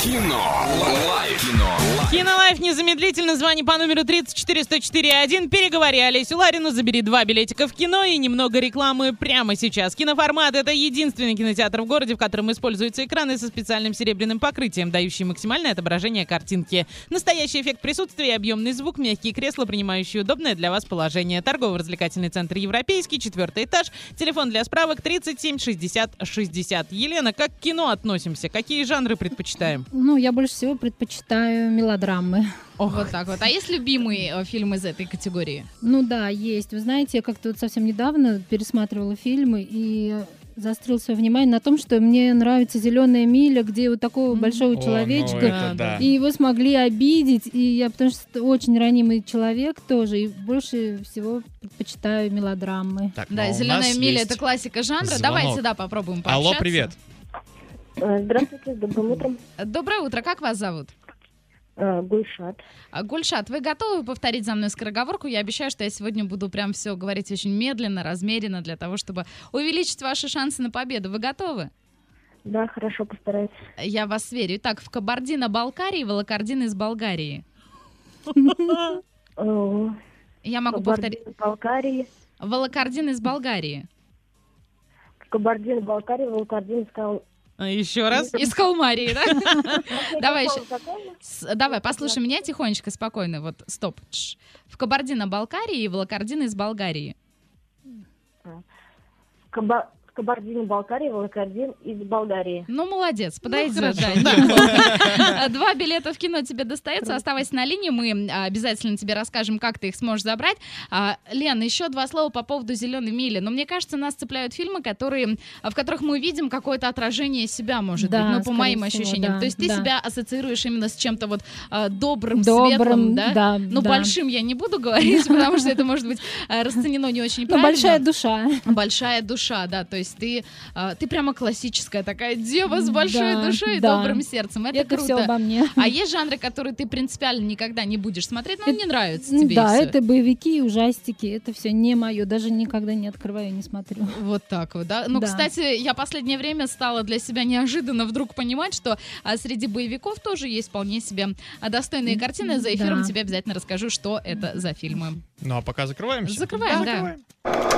Кино. Live. Кино. Live. Кино live незамедлительно звони по номеру 34104.1. Переговори Олесю Ларину, забери два билетика в кино и немного рекламы прямо сейчас. Киноформат — это единственный кинотеатр в городе, в котором используются экраны со специальным серебряным покрытием, дающие максимальное отображение картинки. Настоящий эффект присутствия, объемный звук, мягкие кресла, принимающие удобное для вас положение. Торгово-развлекательный центр «Европейский», четвертый этаж. Телефон для справок 37 60 60. Елена, как к кино относимся? Какие жанры предпочитаем? Ну, я больше всего предпочитаю мелодрамы. Ох, Вот так вот. А есть любимый э, фильм из этой категории? Ну да, есть. Вы знаете, я как-то вот совсем недавно пересматривала фильмы и заострил свое внимание на том, что мне нравится зеленая миля, где вот такого большого О, ну человечка. это Да, да. И его смогли обидеть, и я потому что это очень ранимый человек тоже, и больше всего предпочитаю мелодрамы. Так, Да, ну, а «Зеленая миля» есть это классика жанра. звонок. Давай сюда попробуем пообщаться. Алло, привет. Э, Здравствуйте, с добрым утром. Доброе утро, как вас зовут? Э, Гульшат. А, Гульшат, вы готовы повторить за мной скороговорку? Я обещаю, что я сегодня буду прям все говорить очень медленно, размеренно, для того, чтобы увеличить ваши шансы на победу. Вы готовы? Да, хорошо, постараюсь. Я вас верю. Итак, в Кабардино-Балкарии волокордин из Болгарии. Э, Я могу повторить. Кабардино-Балкарии. Волокордин из Болгарии. Кабардино-Балкарии, Волкардин искал... А Еще раз. Из Калмарии, да? Давай еще. Давай, послушай меня тихонечко, спокойно. Вот, стоп. Тш. В Кабардино-Балкарии и волокордин из Болгарии. Каба- Кабардино-Балкарии, Волкардин из Болгарии. Ну, молодец, подойдет. хорошо, да. Два билета в кино тебе достается. Оставайся на линии, мы обязательно тебе расскажем, как ты их сможешь забрать. А, Лен, еще два слова по поводу «Зеленой мили». Но мне кажется, нас цепляют фильмы, которые, в которых мы видим какое-то отражение себя, может Да, быть, ну, по моим всего, ощущениям. да, То есть ты да. себя ассоциируешь именно с чем-то вот а, добрым, Добрым, светлым, да? да, Ну, да. большим я не буду говорить, потому что это может быть а, расценено не очень Ну, правильно. большая душа. Большая душа, да, то есть ты, а, ты прямо классическая такая дева с большой Да, душой и да. добрым сердцем. Это, Это все круто. обо мне. А есть жанры, которые ты принципиально никогда не будешь смотреть, но не нравятся тебе. и Да, это боевики, ужастики, это все не мое, даже никогда не открываю, не смотрю. Вот так вот, да. Ну, Да. кстати, я последнее время стала для себя неожиданно вдруг понимать, что а, среди боевиков тоже есть вполне себе а, достойные картины. За эфиром Да. тебе обязательно расскажу, что это за фильмы. Ну а пока закрываемся. Закрываем, да. закрываем.